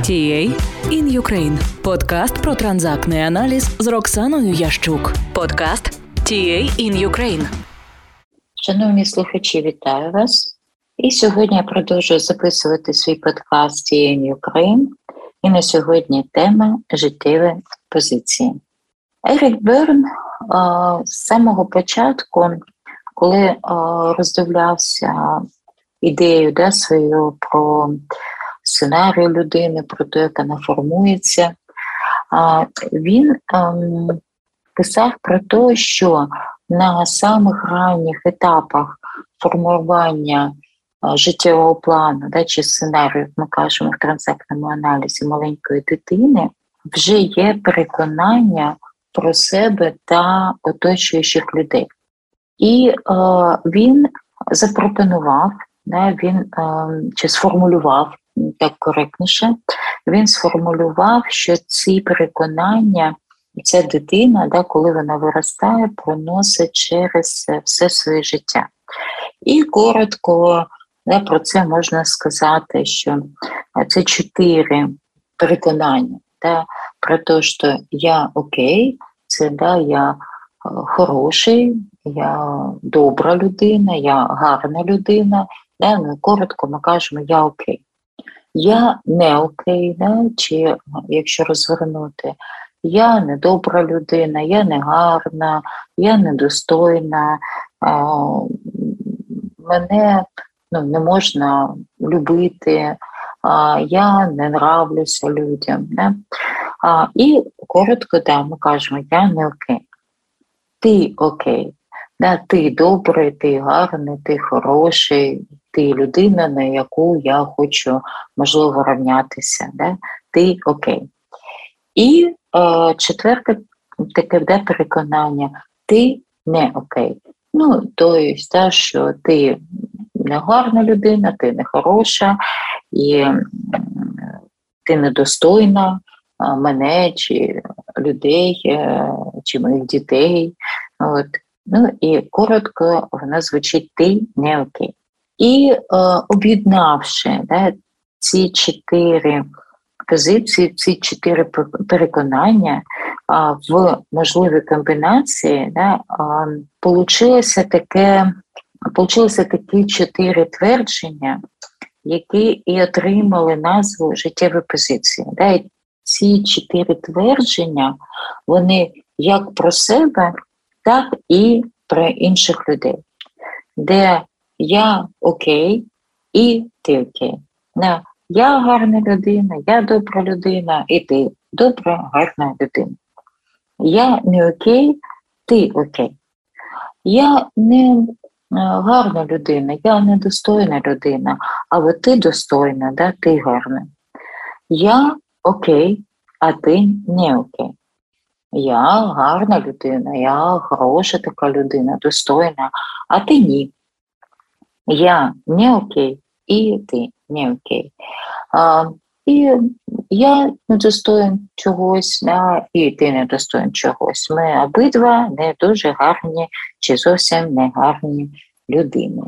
TA in Ukraine. Подкаст про транзактний аналіз з Роксаною Ящук. Подкаст TA in Ukraine. Шановні слухачі, вітаю вас. І сьогодні я продовжую записувати свій подкаст TA in Ukraine. І на сьогодні тема життєві позиції. Ерік Берн з самого початку, коли роздивлявся ідею да, свою про сценарій людини, про те, як вона формується, він ем, писав про те, що на самих ранніх етапах формування життєвого плану да, чи сценарію, як ми кажемо в транзактному аналізі маленької дитини, вже є переконання про себе та оточуючих людей. І е, він запропонував, да, він е, чи сформулював так коректніше, він сформулював, що ці переконання, ця дитина, да, коли вона виростає, проносить через все своє життя. І коротко да, про це можна сказати, що це чотири переконання да, про те, що я окей, це да, я хороший, я добра людина, я гарна людина. Да, ну, Коротко ми кажемо, я окей. Я не окей, да? чи якщо розвернути, я не добра людина, я не гарна, я недостойна, мене ну, не можна любити, я не нравлюся людям. А, І коротко, да, ми кажемо, я не окей. Ти окей. Да, Ти добрий, ти гарний, ти хороший, ти людина, на яку я хочу, можливо, рівнятися. Да? Ти окей. І е, четверте таке де переконання, ти не окей. Ну, тобто, да, що ти не гарна людина, ти не хороша, і ти недостойна мене чи людей, е, чи моїх дітей. От. Ну і коротко вона звучить ти не окей. І е, об'єднавши да, ці чотири позиції, ці чотири переконання а, в можливій комбінації, да, а, получилося таке, такі чотири твердження, які і отримали назву життєві позиції. Да, ці чотири твердження, вони як про себе, так і про інших людей, де я окей і ти окей. Не, я гарна людина, я добра людина, і ти добра, гарна людина. Я не окей, ти окей. Я не е, гарна людина, я недостойна людина, але ти достойна, да, ти гарна. Я окей, а ти не окей. Я гарна людина, я хороша така людина, достойна, а ти ні. Я не окей, і ти не окей. А, І я не достоин чогось, да, і ти не достоин чогось. Ми обидва не дуже гарні чи зовсім не гарні людини.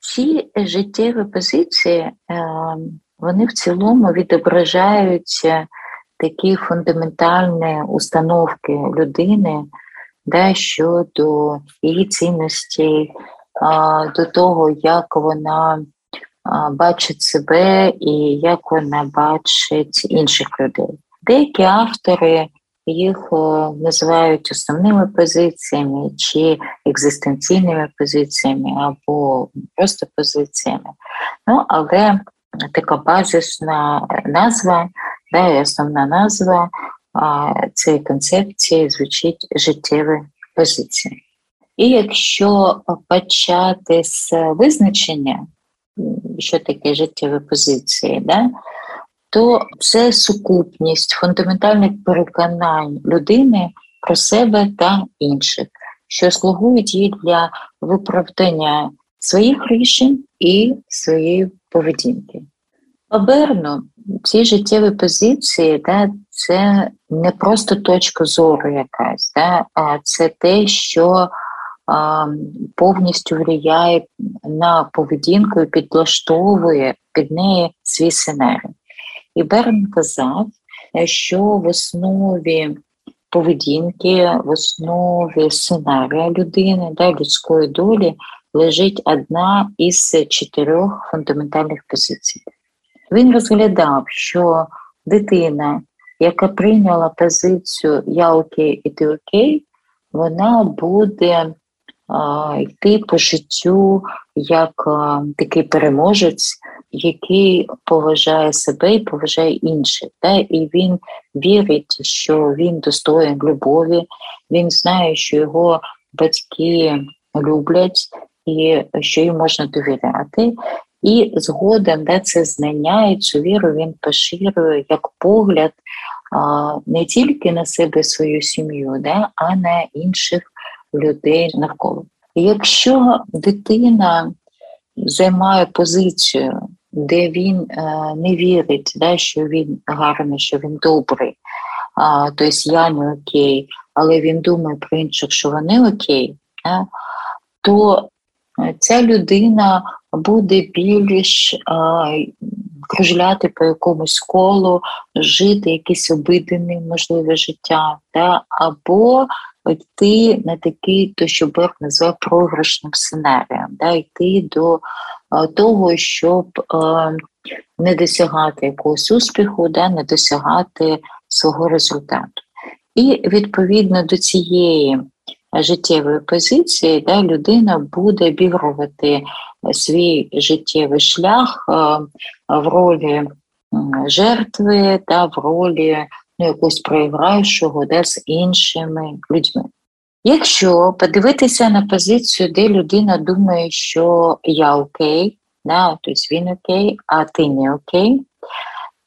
Ці життєві позиції, е, вони в цілому відображають такі фундаментальні установки людини да, щодо її цінностей, до того, як вона бачить себе і як вона бачить інших людей. Деякі автори їх називають основними позиціями чи екзистенційними позиціями або просто позиціями. Ну, але така базисна назва, да, основна назва цієї концепції звучить життєві позиції. І якщо почати з визначення, що таке життєві позиції, да, то це сукупність фундаментальних переконань людини про себе та інших, що слугують їй для виправдання своїх рішень і своєї поведінки. Оберно ці життєві позиції, да, це не просто точка зору якась, да, а це те, що повністю впливає на поведінку і підлаштовує під неї свій сценарій. І Берн казав, що в основі поведінки, в основі сценарія людини, да, людської долі лежить одна із чотирьох фундаментальних позицій. Він розглядав, що дитина, яка прийняла позицію Я окей і ти окей, вона буде а, йти по життю як а, такий переможець, який поважає себе і поважає інших. Да? І він вірить, що він достоїн любові, він знає, що його батьки люблять і що їм можна довіряти. І згодом да, це знання і цю віру він поширює як погляд не тільки на себе свою сім'ю, да, а на інших людей навколо. Якщо дитина займає позицію, де він е, не вірить, да, що він гарний, що він добрий, а, тобто я не окей, але він думає про інших, що вони окей, да, то ця людина буде більш а, кружляти по якомусь колу, жити якесь обидене, можливе життя, да? або йти на такий, то що Берг назвав програшним сценарієм, да? йти до а, того, щоб а, не досягати якогось успіху, да? не досягати свого результату. І відповідно до цієї життєвої позиції, да, людина буде обігрувати свій життєвий шлях в ролі жертви та в ролі ну, якогось проіграючого да, з іншими людьми. Якщо подивитися на позицію, де людина думає, що я окей, да, тобто він окей, а ти не окей,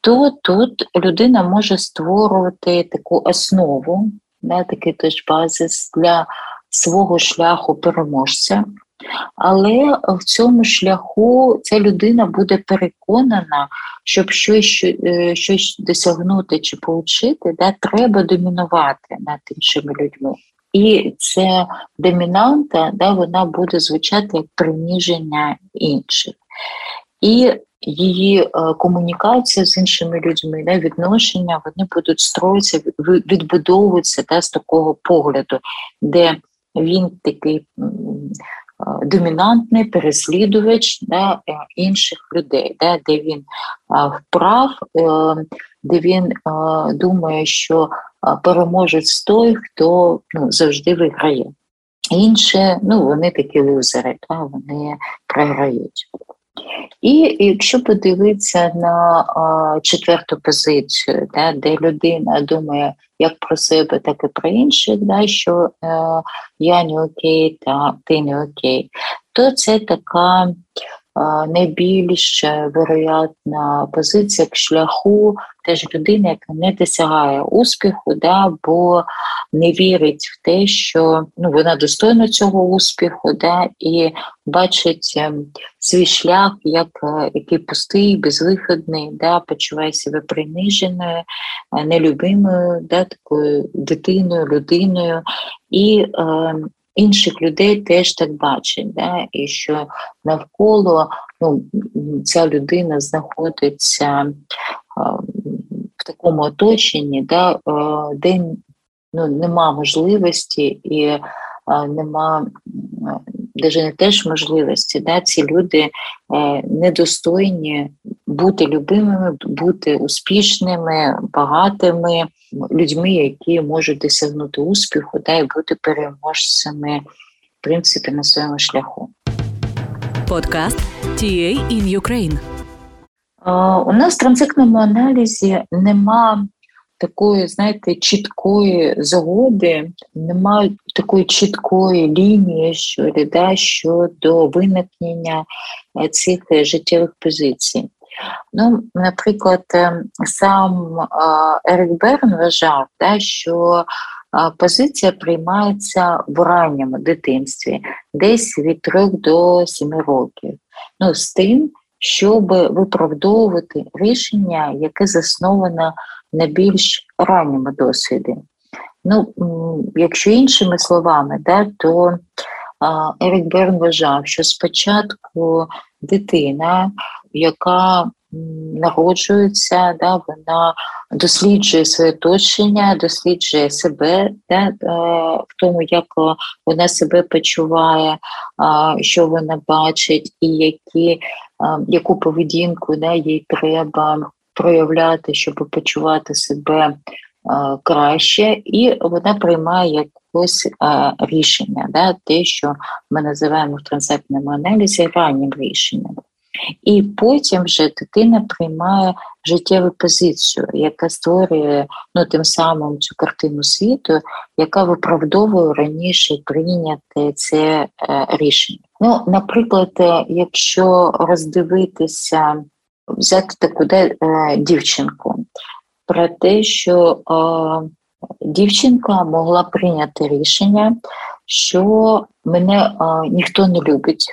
то тут людина може створювати таку основу да, такий теж базис для свого шляху переможця. Але в цьому шляху ця людина буде переконана, щоб щось е, щось досягнути чи поучити, да, треба домінувати над іншими людьми. І ця домінанта да, вона буде звучати як приніження інших. І її е, комунікація з іншими людьми, да, відношення, вони будуть строїтися, відбудовуватися да, з такого погляду, де він такий домінантний переслідувач да, е, інших людей, да, де він вправ, де він думає, що переможець той, хто ну, завжди виграє. Інше, ну, вони такі лузери, да, вони програють. І якщо подивитися на а, четверту позицію, да, де людина думає як про себе, так і про інших, да, що е, я не окей, та ти не окей, то це така найбільш вероятна позиція к шляху теж людини, яка не досягає успіху, да, бо не вірить в те, що ну, вона достойна цього успіху, да, і бачить ем, свій шлях як е, який пустий, безвиходний, да, почуває себе приниженою, е, нелюбимою, да, такою дитиною, людиною. І е, інших людей теж так бачить, да? і що навколо ну, ця людина знаходиться в такому оточенні, да, де ну, нема можливості і нема навіть не теж можливості. Да, Ці люди е, недостойні бути любимими, бути успішними, багатими людьми, які можуть досягнути успіху, да, і бути переможцями в принципі на своєму шляху. Подкаст TA in Ukraine. У нас в транзитному аналізі нема такої, знаєте, чіткої згоди, немає такої чіткої лінії що, да, щодо виникнення е, цих е, життєвих позицій. Ну, Наприклад, е, сам Ерік Берн вважав, да, що позиція приймається в ранньому дитинстві, десь від 3 до 7 років. Ну, з тим, щоб виправдовувати рішення, яке засноване на більш ранньому досвіді. Ну, Якщо іншими словами, да, то Ерік Берн вважав, що спочатку дитина, яка народжується, да, вона досліджує своє оточення, досліджує себе да, е, в тому, як вона себе почуває, що вона бачить, і які, яку поведінку да, їй треба проявляти, щоб почувати себе краще, і вона приймає якось рішення, да, те, що ми називаємо в транзактному аналізі раннім рішенням. І потім вже дитина приймає життєву позицію, яка створює ну, тим самим цю картину світу, яка виправдовує раніше прийняти це е, рішення. Ну, Наприклад, е, якщо роздивитися, взяти таку де, е, дівчинку, про те, що е, дівчинка могла прийняти рішення, що мене е, ніхто не любить.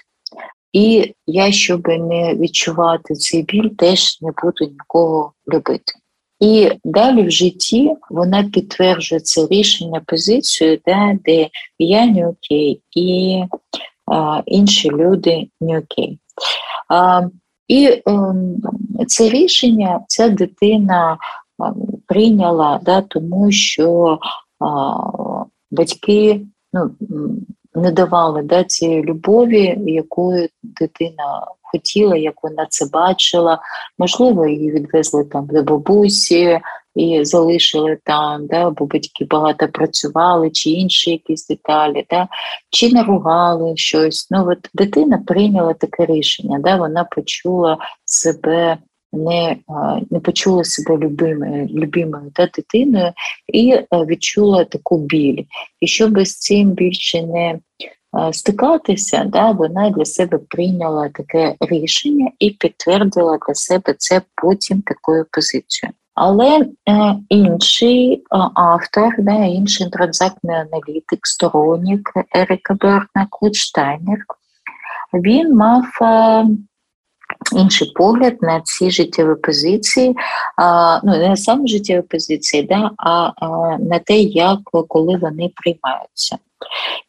І я, щоб не відчувати цей біль, теж не буду нікого любити. І далі в житті вона підтверджує це рішення, позицію, де, де я не окей, і а, інші люди не окей. А, І а, це рішення ця дитина прийняла, да, тому що а, батьки ну, не давали да, цієї любові, якою дитина хотіла, як вона це бачила. Можливо, її відвезли там до бабусі і залишили там, да, бо батьки багато працювали, чи інші якісь деталі, да, чи наругали щось. Ну, от Дитина прийняла таке рішення, да, вона почула себе не не почула себе любимою любимою та дитиною і е, відчула таку біль. І щоб з цим більше не стикатися, да, вона для себе прийняла таке рішення і підтвердила для себе це потім такою позицією. Але е, інший е, автор, да, інший транзактний аналітик, сторонник Ерика Берна Клудштайнер, він мав е, інший погляд на ці життєві позиції, а, ну не саме життєві позиції, да, а, а на те, як коли вони приймаються.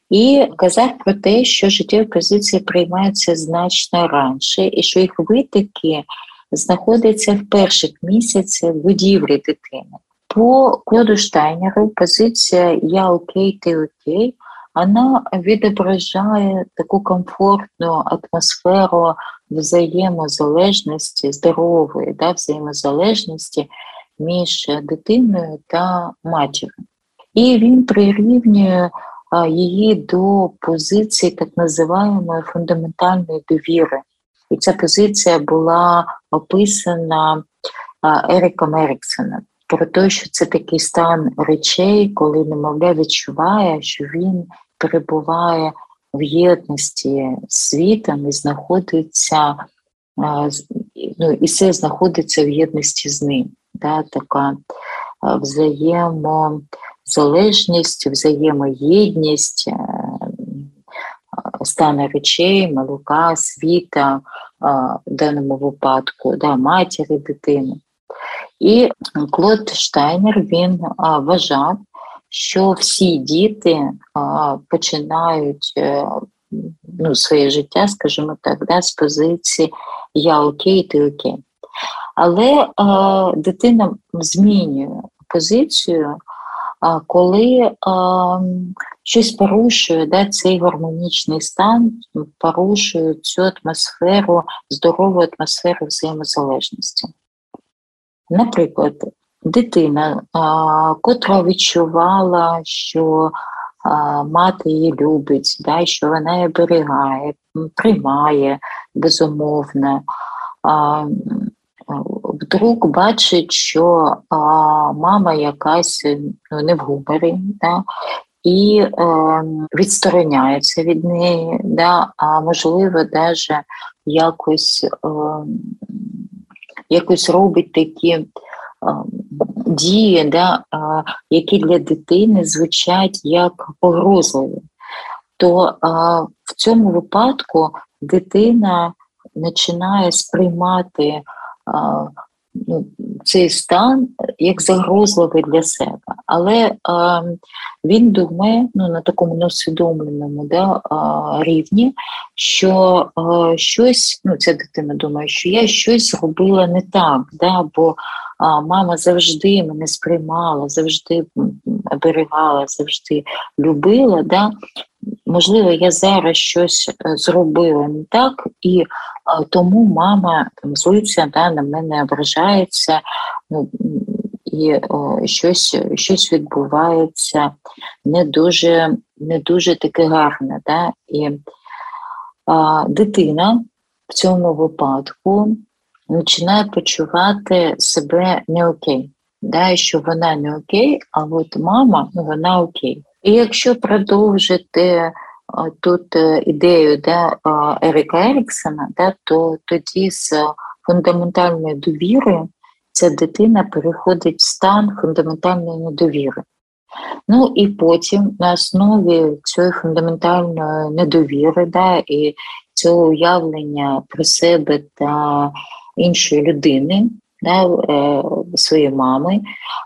І казав про те, що життєві позиції приймаються значно раніше, і що їх витоки знаходяться в перших місяцях будівлі дитини. По Клоду Штайнеру позиція Я окей, ти окей вона відображає таку комфортну атмосферу взаємозалежності, здорової да, взаємозалежності між дитиною та матір'ю. І він прирівнює її до позиції так називаємої фундаментальної довіри. І ця позиція була описана Ериком Еріксоном. Про те, що це такий стан речей, коли немовля відчуває, що він перебуває в єдності з світом і знаходиться, ну, і все знаходиться в єдності з ним. Да, Така взаємозалежність, взаємоєдність е, стане речей, малюка, світа в даному випадку, да, матері, дитини. І Клод Штайнер він вважав, що всі діти починають е, ну, своє життя, скажімо так, да, з позиції Я окей, ти окей. Але дитина змінює позицію, коли щось порушує да, цей гармонічний стан, порушує цю атмосферу, здорову атмосферу взаємозалежності. Наприклад, дитина, котра відчувала, що мати її любить, да, що вона її оберігає, приймає безумовно. Вдруг бачить, що а, мама якась ну, не в гуморі, да, і е, відстороняється від неї, да, а можливо, навіть якось е, якось робить такі дії, да, які для дитини звучать як погрозливі, то в цьому випадку дитина починає сприймати ну, цей стан як загрозливий для себе. але е, він думає ну, на такому несвідомленому да, е, рівні, що е, щось, ну ця дитина думає, що я щось зробила не так, да, бо мама завжди мене сприймала, завжди оберігала, завжди любила. Да? Можливо, я зараз щось е, зробила не так, і тому мама злиться да, на мене ображається. Ну, і о, щось щось відбувається не дуже не дуже таке гарне. Да? І а, дитина в цьому випадку починає почувати себе не окей. Да, що вона не окей, а от мама вона окей. І якщо продовжити тут е, ідею да, Ерика Еріксона, да, то тоді з фундаментальною довірою ця дитина переходить в стан фундаментальної недовіри. Ну і потім на основі цієї фундаментальної недовіри да, і цього уявлення про себе та іншої людини, да, е, своєї мами,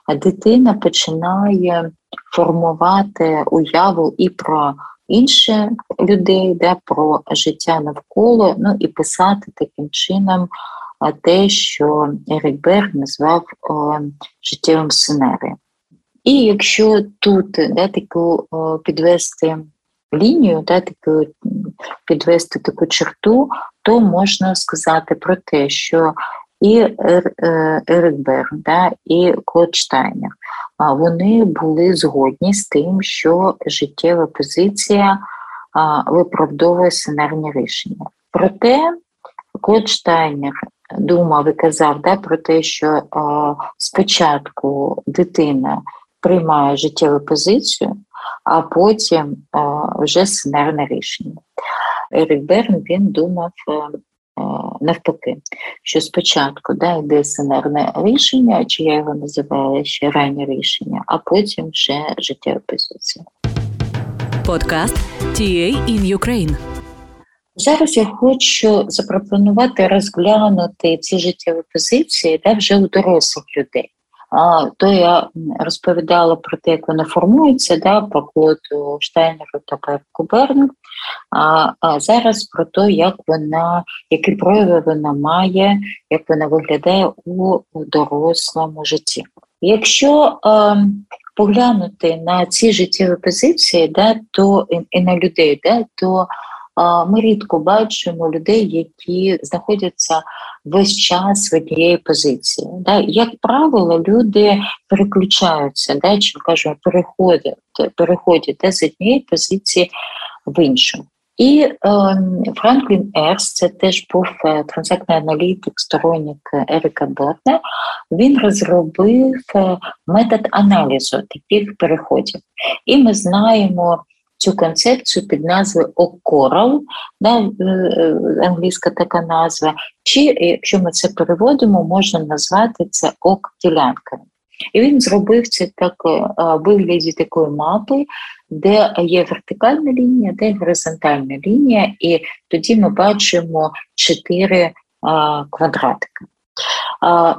а дитина починає формувати уяву і про інших людей, да, про життя навколо, ну і писати таким чином те, що Ерік Берг назвав о, життєвим сценарієм. І якщо тут да, таку о, підвести лінію, да, таку, підвести таку черту, то можна сказати про те, що і е, Ерик Берн, да, і Клод Штайнер, вони були згодні з тим, що життєва позиція виправдовує сценарні рішення. Проте Клод Штайнер думав і казав да, про те, що спочатку дитина приймає життєву позицію, а потім вже сценарне рішення. Ерік Берн він думав е, е, навпаки, що спочатку да, йде сценарне рішення, чи я його називаю ще раннє рішення, а потім вже життєва позиція. Подкаст TA in Ukraine. Зараз я хочу запропонувати розглянути ці життєві позиції де вже у дорослих людей то я розповідала про те, як вона формується, да, по Клоду Штайнеру та Пепку Берну, а, а зараз про те, як вона, які прояви вона має, як вона виглядає у дорослому житті. Якщо е, поглянути на ці життєві позиції, да, то і, і на людей, да, то ми рідко бачимо людей, які знаходяться весь час в однієї позиції. Як правило, люди переключаються, да, чи кажемо, переходять переходять да, з однієї позиції в іншу. І е, Франклін Ерс, це теж був е, транзактний аналітик, сторонник Еріка Берна, він розробив е, метод аналізу таких переходів. І ми знаємо цю концепцію під назвою Окорал, да, е, е, англійська така назва, чи якщо ми це переводимо, можна назвати це ок-ділянками. І він зробив це так е, вигляді такої мапи, де є вертикальна лінія, де горизонтальна лінія, і тоді ми бачимо чотири квадратики.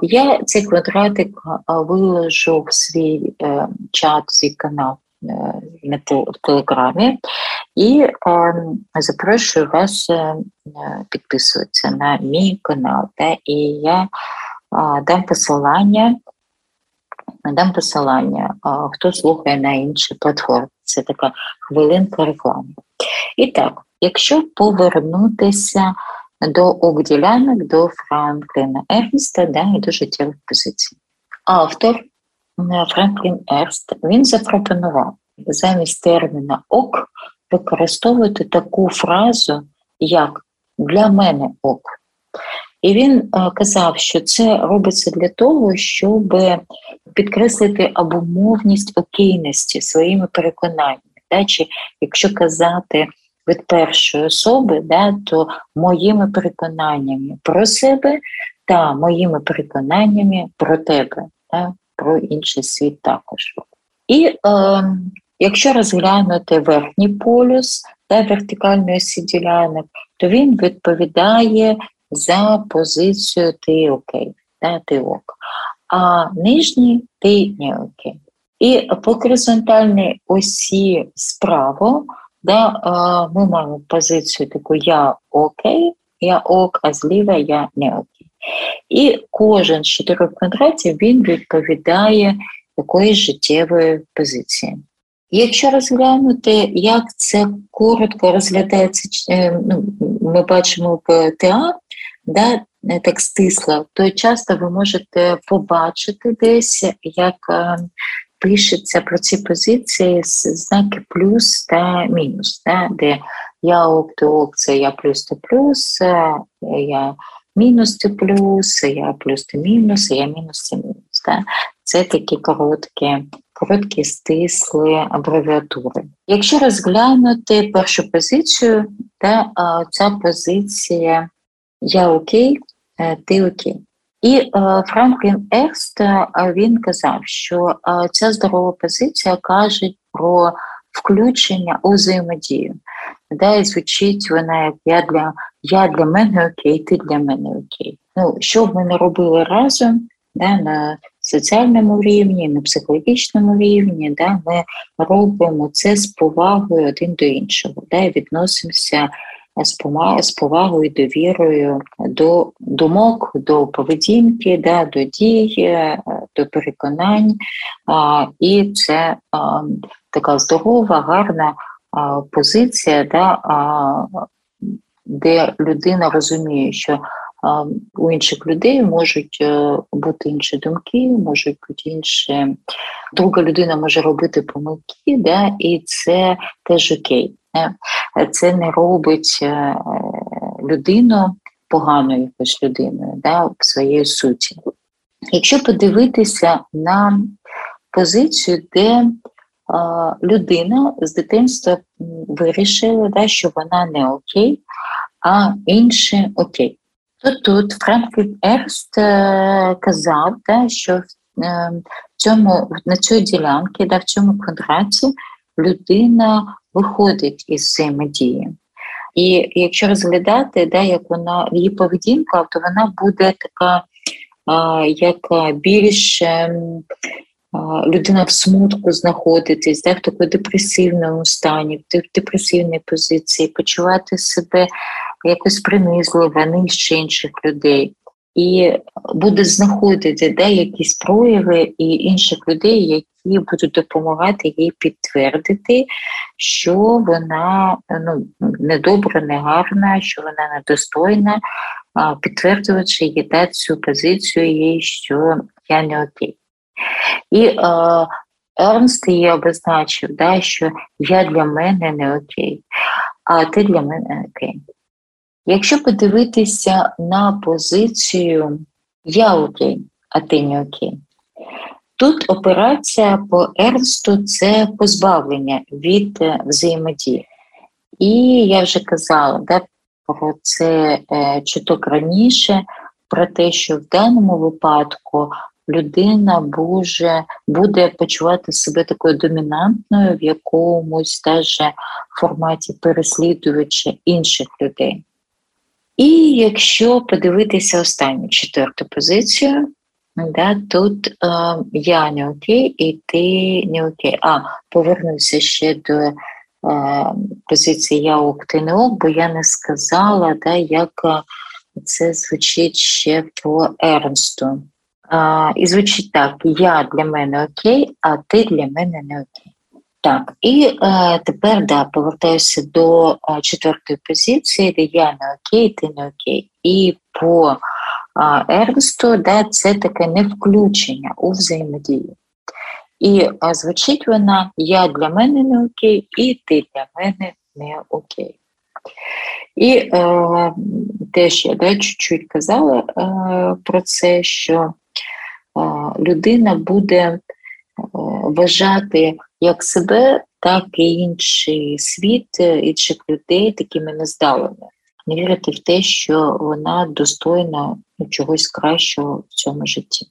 Я цей квадратик виложу в свій чат, свій канал на телеграмі і запрошую вас е, підписуватися на мій канал. Та, І я дам посилання. Дам посилання, хто слухає на інші платформи. Це така хвилинка реклами. І так, якщо повернутися до обділянок, до Франкліна Ернста, да, і до життєвих позицій. Автор Франклін Ерст він запропонував замість терміна ок використовувати таку фразу, як для мене ок. І він е, казав, що це робиться для того, щоб підкреслити обумовність окейності своїми переконаннями. Да? Чи якщо казати від першої особи, да, то моїми переконаннями про себе та моїми переконаннями про тебе. Да? Про інший світ також. І е, якщо розглянути верхній полюс та вертикальної сіділянок, то він відповідає за позицію ти окей, да, ти ок. А нижній ти не окей. І по горизонтальній осі справа да, ми маємо позицію таку я окей, я ок, а зліва я не окей. І кожен з чотирьох квадратів він відповідає якоїсь життєвої позиції. Якщо розглянути, як це коротко розглядається, е, ну, ми бачимо в ТА, да, так стисло, то часто ви можете побачити десь, як е, пишеться про ці позиції з знаки плюс та мінус, да, де я ок, ти ок, це я плюс ти плюс, е, я мінус ти плюс, я плюс ти мінус, я мінус ти мінус. Да. Це такі короткі короткі стисли абревіатури. Якщо розглянути першу позицію, то ця позиція Я окей, е, ти окей. І е, Франклін Екст е, він казав, що ця здорова позиція каже про включення у взаємодію. Да, звучить вона як я для я для мене окей, ти для мене окей. Ну, Що б ми не робили разом, да, на соціальному рівні, на психологічному рівні, да, ми робимо це з повагою один до іншого, да, і відносимося з повагою, довірою до думок, до поведінки, да, до дій, е, до переконань. І це а, така здорова, гарна позиція, да, де людина розуміє, що у інших людей можуть е, бути інші думки, можуть бути інші. Друга людина може робити помилки, да, і це теж окей. Це не робить е, людину поганою якоюсь людиною да, в своїй суті. Якщо подивитися на позицію, де людина з дитинства вирішила, да, що вона не окей, а інше окей. То тут Франклін Ерст е, казав, да, що е, в цьому, на цій ділянці, да, в цьому квадраті людина виходить із взаємодії. І якщо розглядати, да, як вона її поведінка, то вона буде така, як більш а, людина в смутку знаходитись, да, в такому депресивному стані, в депресивній позиції, почувати себе якось принизливе, нижче інших людей. І буде знаходити де якісь прояви і інших людей, які будуть допомагати їй підтвердити, що вона ну, недобра, негарна, що вона недостойна, підтверджуючи їй цю позицію їй, що я не окей. І е, Ернст її обозначив, да, що я для мене не окей, а ти для мене окей. Якщо подивитися на позицію я окей, а ти не окей, тут операція по Ернсту це позбавлення від е, взаємодії. І я вже казала да, про це е, чуток раніше, про те, що в даному випадку людина буде, буде почувати себе такою домінантною в якомусь теж форматі переслідувача інших людей. І якщо подивитися останню четверту позицію, да, тут е, я не окей, і ти не окей. А, повернуся ще до е, позиції я ок, ти не ок, бо я не сказала, да, як е, це звучить ще по Ернсту. І звучить так: я для мене окей, а ти для мене не окей. Так, і е, тепер да, повертаюся до е, четвертої позиції, де я не окей, ти не окей. І по е, Ернсту да, це таке не включення у взаємодію. І е, звучить вона Я для мене не окей, і ти для мене не окей. І е, теж я да, чуть-чуть казала е, про це, що людина буде е, вважати як себе, так і інший світ, е, інших людей такими нездалими. Не вірити в те, що вона достойна чогось кращого в цьому житті.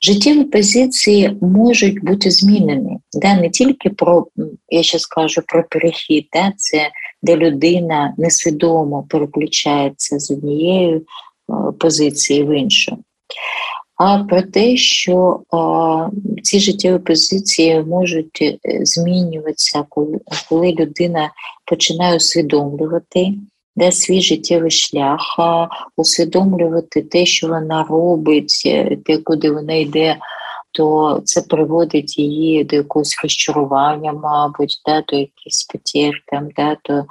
Життєві позиції можуть бути змінені, да, не тільки про, я ще скажу про перехід, да, це де людина несвідомо переключається з однієї е, позиції в іншу. А про те, що ці життєві позиції можуть е, змінюватися, коли, коли людина починає усвідомлювати де свій життєвий шлях, усвідомлювати те, що вона робить, е, те, куди вона йде. То це приводить її до якогось розчарування, мабуть, да, до якихось потір, там, да, до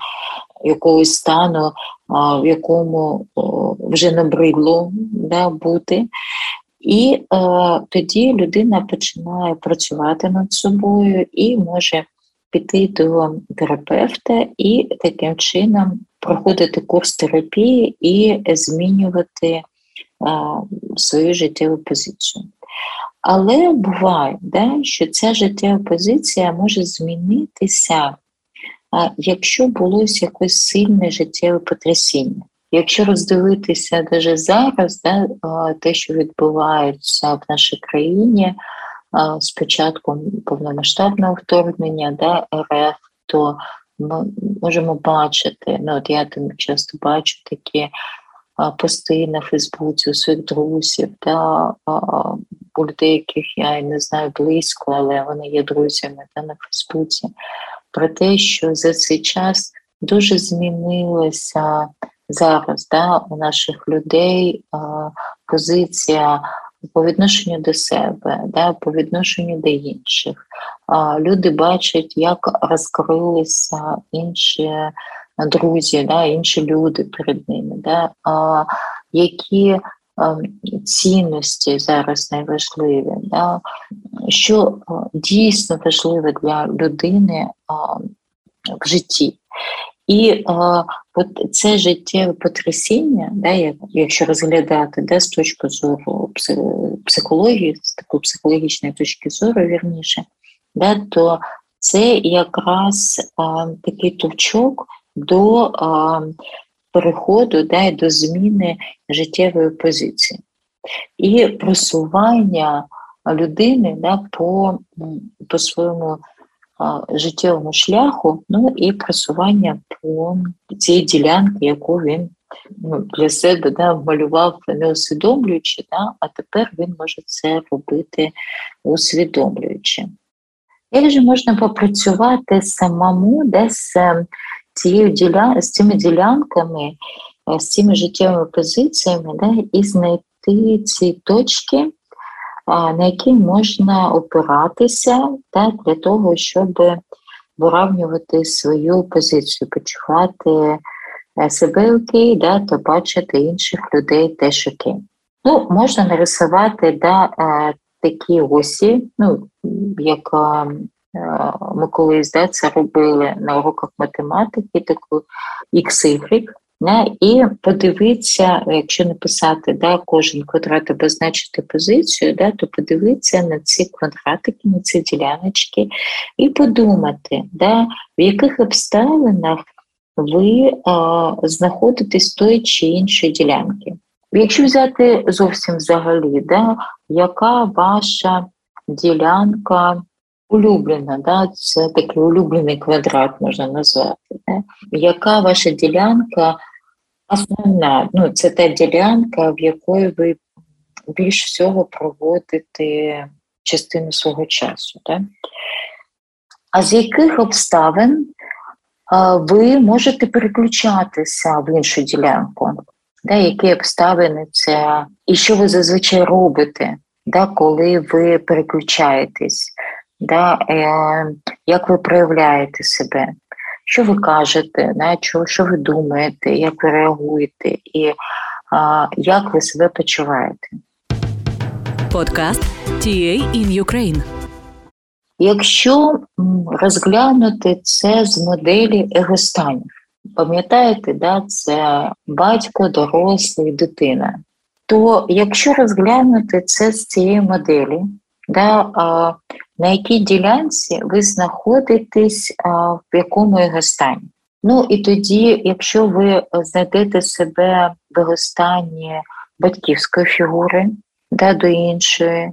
якогось стану, а, в якому о, вже набридло да, бути. І е, тоді людина починає працювати над собою і може піти до терапевта і таким чином проходити курс терапії і змінювати а, свою життєву позицію. Але буває, да, що ця життєва позиція може змінитися, а, якщо було якесь сильне життєве потрясіння. Якщо роздивитися навіть зараз, да, те, що відбувається в нашій країні з початком повномасштабного вторгнення да, РФ, то ми можемо бачити, ну от я там часто бачу такі пости на Фейсбуці у своїх друзів, да, у людей, яких я не знаю близько, але вони є друзями да, на Фейсбуці, про те, що за цей час дуже змінилася зараз да, у наших людей позиція по відношенню до себе, да, по відношенню до інших. Люди бачать, як розкрилися інші друзі, да, інші люди перед ними, да, які цінності зараз найважливі, да, що дійсно важливе для людини в житті. І а, от це життєве потрясіння, да, якщо розглядати да, з точки зору психології, з такої психологічної точки зору, вірніше, да, то це якраз а, такий товчок до а, переходу да, до зміни життєвої позиції. І просування людини да, по, по своєму життєвому шляху, ну і просування по цій ділянці, яку він ну, для себе да, малював, не усвідомлюючи, да, а тепер він може це робити усвідомлюючи. Як же можна попрацювати самому десь цією діля... з цими ділянками, е, з цими життєвими позиціями, да, і знайти ці точки, на які можна опиратися так, для того, щоб вирівнювати свою позицію, почувати е, себе окей, да, то бачити інших людей теж окей. Ну, Можна нарисувати да, е, такі осі, ну, як е, ми колись да, це робили на уроках математики, таку XY, Да, І подивитися, якщо написати да, кожен квадрат обозначити позицію, да, то подивитися на ці квадратики, на ці діляночки і подумати, да, в яких обставинах ви а, знаходитесь тої чи іншої ділянки. Якщо взяти зовсім взагалі, да, яка ваша ділянка улюблена, да, це такий улюблений квадрат можна назвати, да, яка ваша ділянка Основна, ну це та ділянка, в якої ви більш всього проводите частину свого часу. Так? А з яких обставин ви можете переключатися в іншу ділянку? Да, Які обставини це, і що ви зазвичай робите, да, коли ви переключаєтесь, да, е, як ви проявляєте себе? Що ви кажете, на що, що ви думаєте, як ви реагуєте, і а, як ви себе почуваєте. Подкаст TA in Ukraine. Якщо розглянути це з моделі егостанів, пам'ятаєте, да, це батько, дорослий, дитина. То якщо розглянути це з цієї моделі, да, а, на якій ділянці ви знаходитесь в якому його стані. Ну і тоді, якщо ви знайдете себе в його батьківської фігури да, до іншої,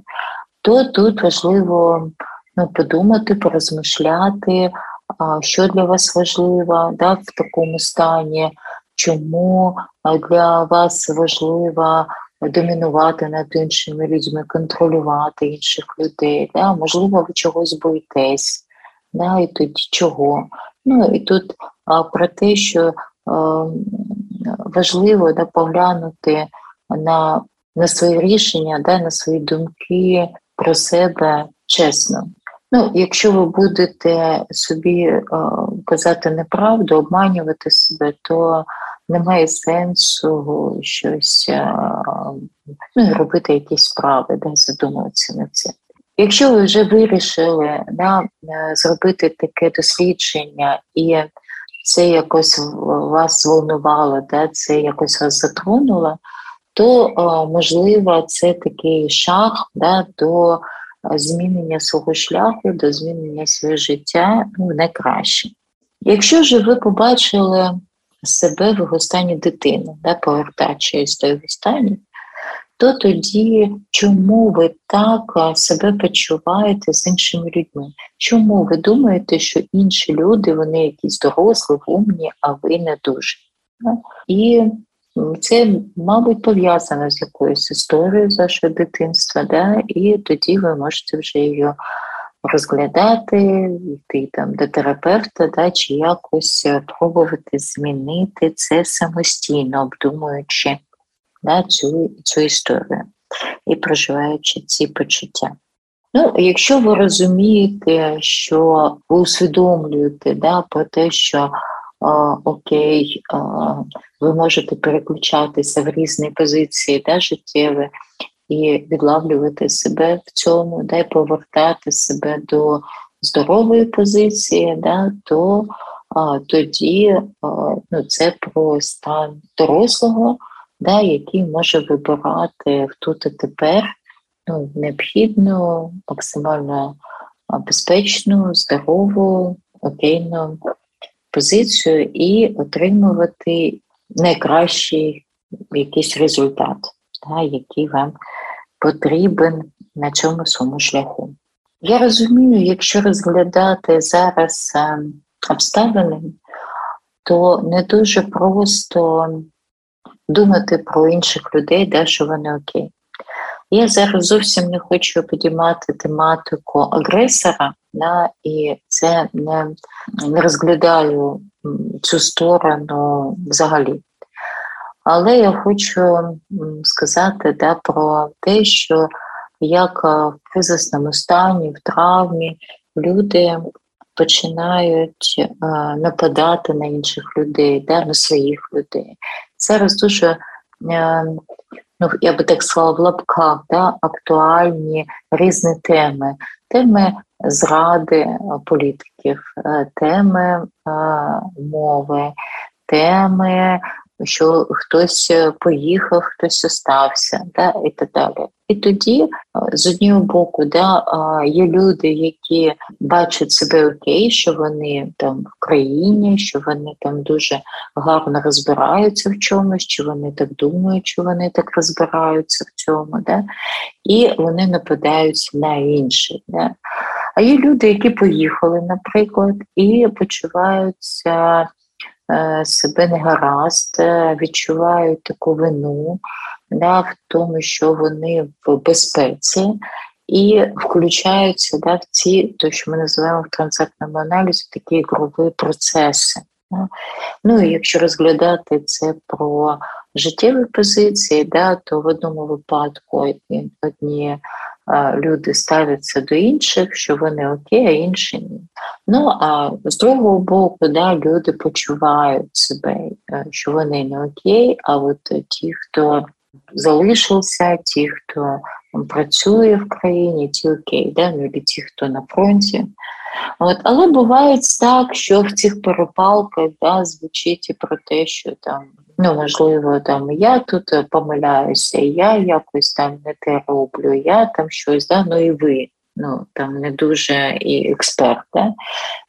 то тут важливо ну, подумати, порозмишляти, що для вас важливо да, в такому стані, чому для вас важлива домінувати над іншими людьми, контролювати інших людей. Да? Можливо, ви чогось боїтесь, да? і тоді чого. Ну і тут а, про те, що а, важливо да, поглянути на на свої рішення, да, на свої думки про себе чесно. Ну, Якщо ви будете собі е, казати неправду, обманювати себе, то немає сенсу щось е, ну, робити якісь справи, да, задумуватися на це. Якщо ви вже вирішили да, е, зробити таке дослідження, і це якось вас зволнувало, да, це якось вас затронуло, то можливо це такий шаг да, до змінення свого шляху, до змінення свого життя ну, найкраще. Якщо ж ви побачили себе в його стані дитини, да, повертаючись до стані, то тоді чому ви так себе почуваєте з іншими людьми? Чому ви думаєте, що інші люди вони якісь дорослі, умні, а ви не дуже? І це, мабуть, пов'язано з якоюсь історією з вашого дитинства, да? і тоді ви можете вже її розглядати, йти там до терапевта, да? чи якось е, пробувати змінити це самостійно, обдумуючи да, цю, цю історію і проживаючи ці почуття. Ну, Якщо ви розумієте, що ви усвідомлюєте да, про те, що окей, ви можете переключатися в різні позиції да, життєві і відлавлювати себе в цьому, да, і повертати себе до здорової позиції, да, то а, тоді а, ну, це про стан дорослого, да, який може вибирати тут і тепер ну, необхідну, максимально безпечну, здорову, окейну позицію і отримувати найкращий якийсь результат, да, який вам потрібен на цьому своєму шляху. Я розумію, якщо розглядати зараз е, обставини, то не дуже просто думати про інших людей, да, що вони окей. Я зараз зовсім не хочу підіймати тематику агресора, да, і це не, не розглядаю цю сторону взагалі. Але я хочу сказати да, про те, що як в кризисному стані, в травмі люди починають нападати на інших людей, да, на своїх людей. Зараз дуже ну я би так сказала, в лапках да, актуальні різні теми, теми зради політиків, е, теми мови, теми що хтось е, поїхав, хтось остався, да, і так далі. І тоді, е, з одного боку, да, є люди, які бачать себе окей, що вони там в країні, що вони там дуже гарно розбираються в чомусь, чи вони так думають, що вони так розбираються в цьому, да, і вони нападають на інших. Да. А є люди, які поїхали, наприклад, і почуваються себе не гаразд, е, відчувають таку вину да, в тому, що вони в безпеці. І включаються да, в ці, то що ми називаємо в транзактному аналізі, такі ігрові процеси. Да. Ну і якщо розглядати це про життєві позиції, да, то в одному випадку одні люди ставляться до інших, що вони окей, а інші ні. Ну а з другого боку, да, люди почувають себе, е, що вони не окей, а от ті, хто залишився, ті, хто працює в країні, ті окей, да, ну, і ті, хто на фронті. От, Але буває так, що в цих перепалках да, звучить і про те, що там Ну, можливо, там я тут е, помиляюся, я якось там не те роблю, я там щось, да, ну і ви. Ну, там не дуже і експерт, да?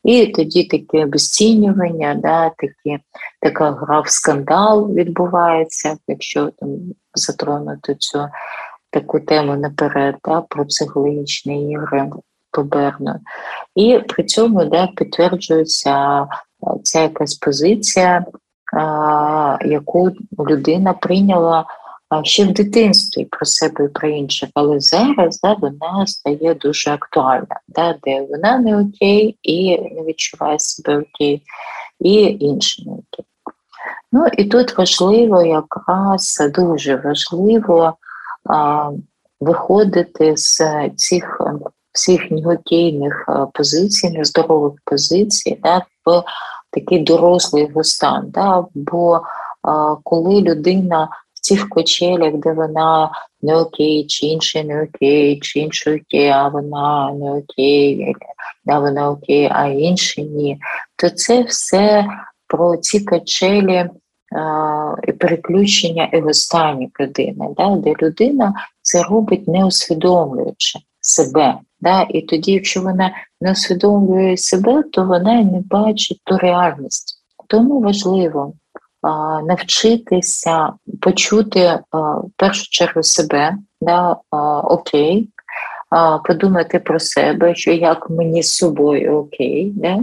і тоді таке обесцінювання, да, такі, така гра в скандал відбувається, якщо там затронути цю таку тему наперед, да, про психологічні ігри поберно. І при цьому да, підтверджується ця якась позиція яку людина прийняла ще в дитинстві про себе і про інших, але зараз да, вона стає дуже актуальна, да, де вона не окей і не відчуває себе окей, і інші не окей. Ну і тут важливо, якраз дуже важливо а, виходити з цих всіх негативних позицій, нездорових позицій, да, в такий дорослий його стан. Да, Бо а, коли людина в цих кочелях, де вона не окей, чи інше не окей, чи інше окей, а вона не окей, да, вона окей, а інше ні, то це все про ці качелі переключення егостанів людини, да, де людина це робить не усвідомлюючи себе. Да, І тоді, якщо вона не усвідомлює себе, то вона не бачить ту реальність. Тому важливо а, навчитися почути а, в першу чергу себе, да, а, окей, а, подумати про себе, що як мені з собою окей, да,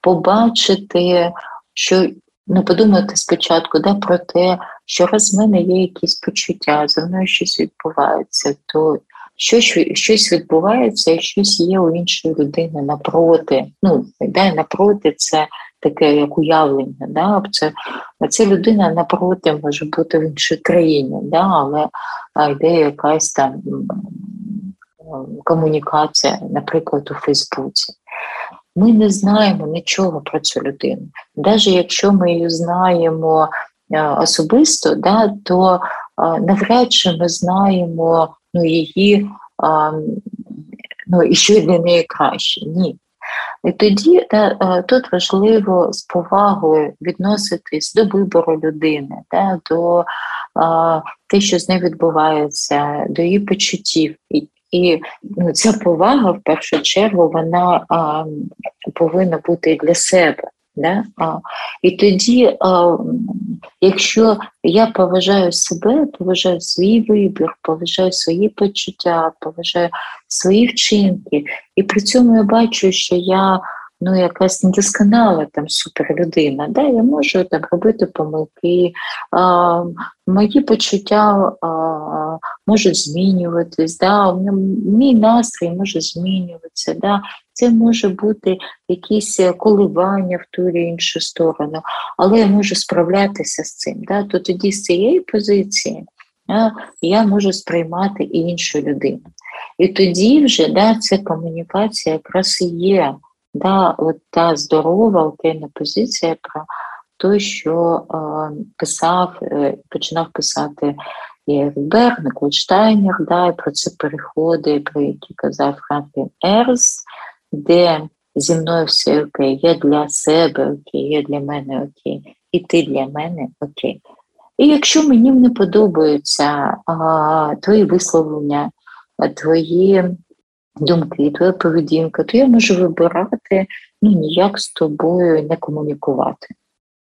побачити, що ну, подумати спочатку да, про те, що раз в мене є якісь почуття, за мною щось відбувається, то що, щось відбувається щось є у іншої людини напроти. Ну, да, напроти це таке як уявлення. Да? Це, Ця людина напроти може бути в іншій країні, да? але йде якась там комунікація, наприклад, у Фейсбуці. Ми не знаємо нічого про цю людину. Навіть якщо ми її знаємо особисто, да, то навряд чи ми знаємо ну, її, ну, і що для неї краще. Ні. І тоді да, тут важливо з повагою відноситись до вибору людини, да, до а, те, що з нею відбувається, до її почуттів. І, і ну, ця повага в першу чергу вона а, повинна бути для себе. Да? І тоді, якщо я поважаю себе, поважаю свій вибір, поважаю свої почуття, поважаю свої вчинки, і при цьому я бачу, що я ну, якась недосконала там суперлюдина, да? я можу там робити помилки, а, мої почуття а, можуть змінюватись, да? мій настрій може змінюватися. Да? Це може бути якісь коливання в ту чи іншу сторону, але я можу справлятися з цим. Да? То тоді з цієї позиції я можу сприймати і іншу людину. І тоді вже да, ця комунікація якраз і є да, от та здорова окейна позиція про те, що е, писав, е, починав писати і Берг, Клодштайнер, да, і про це переходи, про які казав Франклін Ерс, де зі мною все окей, я для себе окей, я для мене окей, і ти для мене окей. І якщо мені не подобаються а, твої висловлення, твої думки, твоя поведінка, то я можу вибирати ну, ніяк з тобою не комунікувати.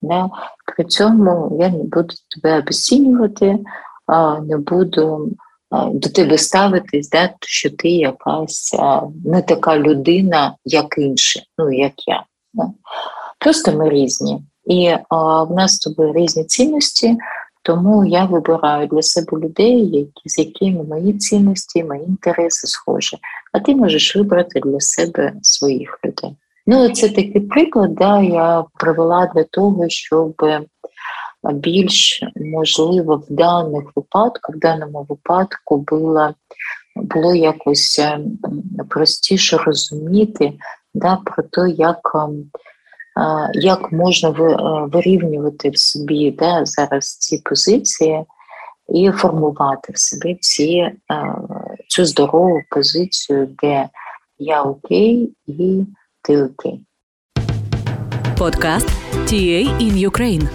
Да? При цьому я не буду тебе обесцінювати, не буду до тебе ставитись, да, що ти якась не така людина, як інші, ну як я. Да? Просто ми різні. І а, в нас з тобою різні цінності, тому я вибираю для себе людей, з якими мої цінності, мої інтереси схожі. А ти можеш вибрати для себе своїх людей. Ну, це такий приклад, да, я привела для того, щоб більш можливо в даних випадках, в даному випадку було було якось ем, простіше розуміти да, про те, як ем, як можна вирівнювати в собі да, зараз ці позиції і формувати в собі ці, е, цю здорову позицію, де я окей і ти окей. Подкаст TA in Ukraine.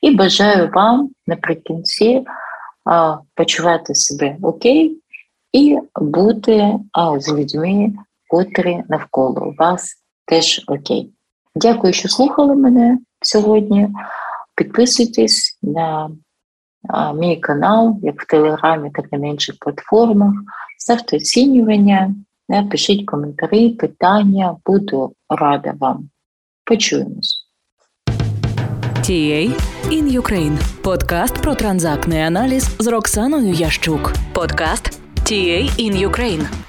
І бажаю вам наприкінці почувати себе окей і бути з людьми, котрі навколо вас теж окей. Дякую, що слухали мене сьогодні. Підписуйтесь на мій канал, як в Телеграмі, так і на інших платформах. Ставте оцінювання, пишіть коментарі, питання. Буду рада вам. Почуємось. TA in Ukraine. Подкаст про транзактний аналіз з Роксаною Ящук. Подкаст TA in Ukraine.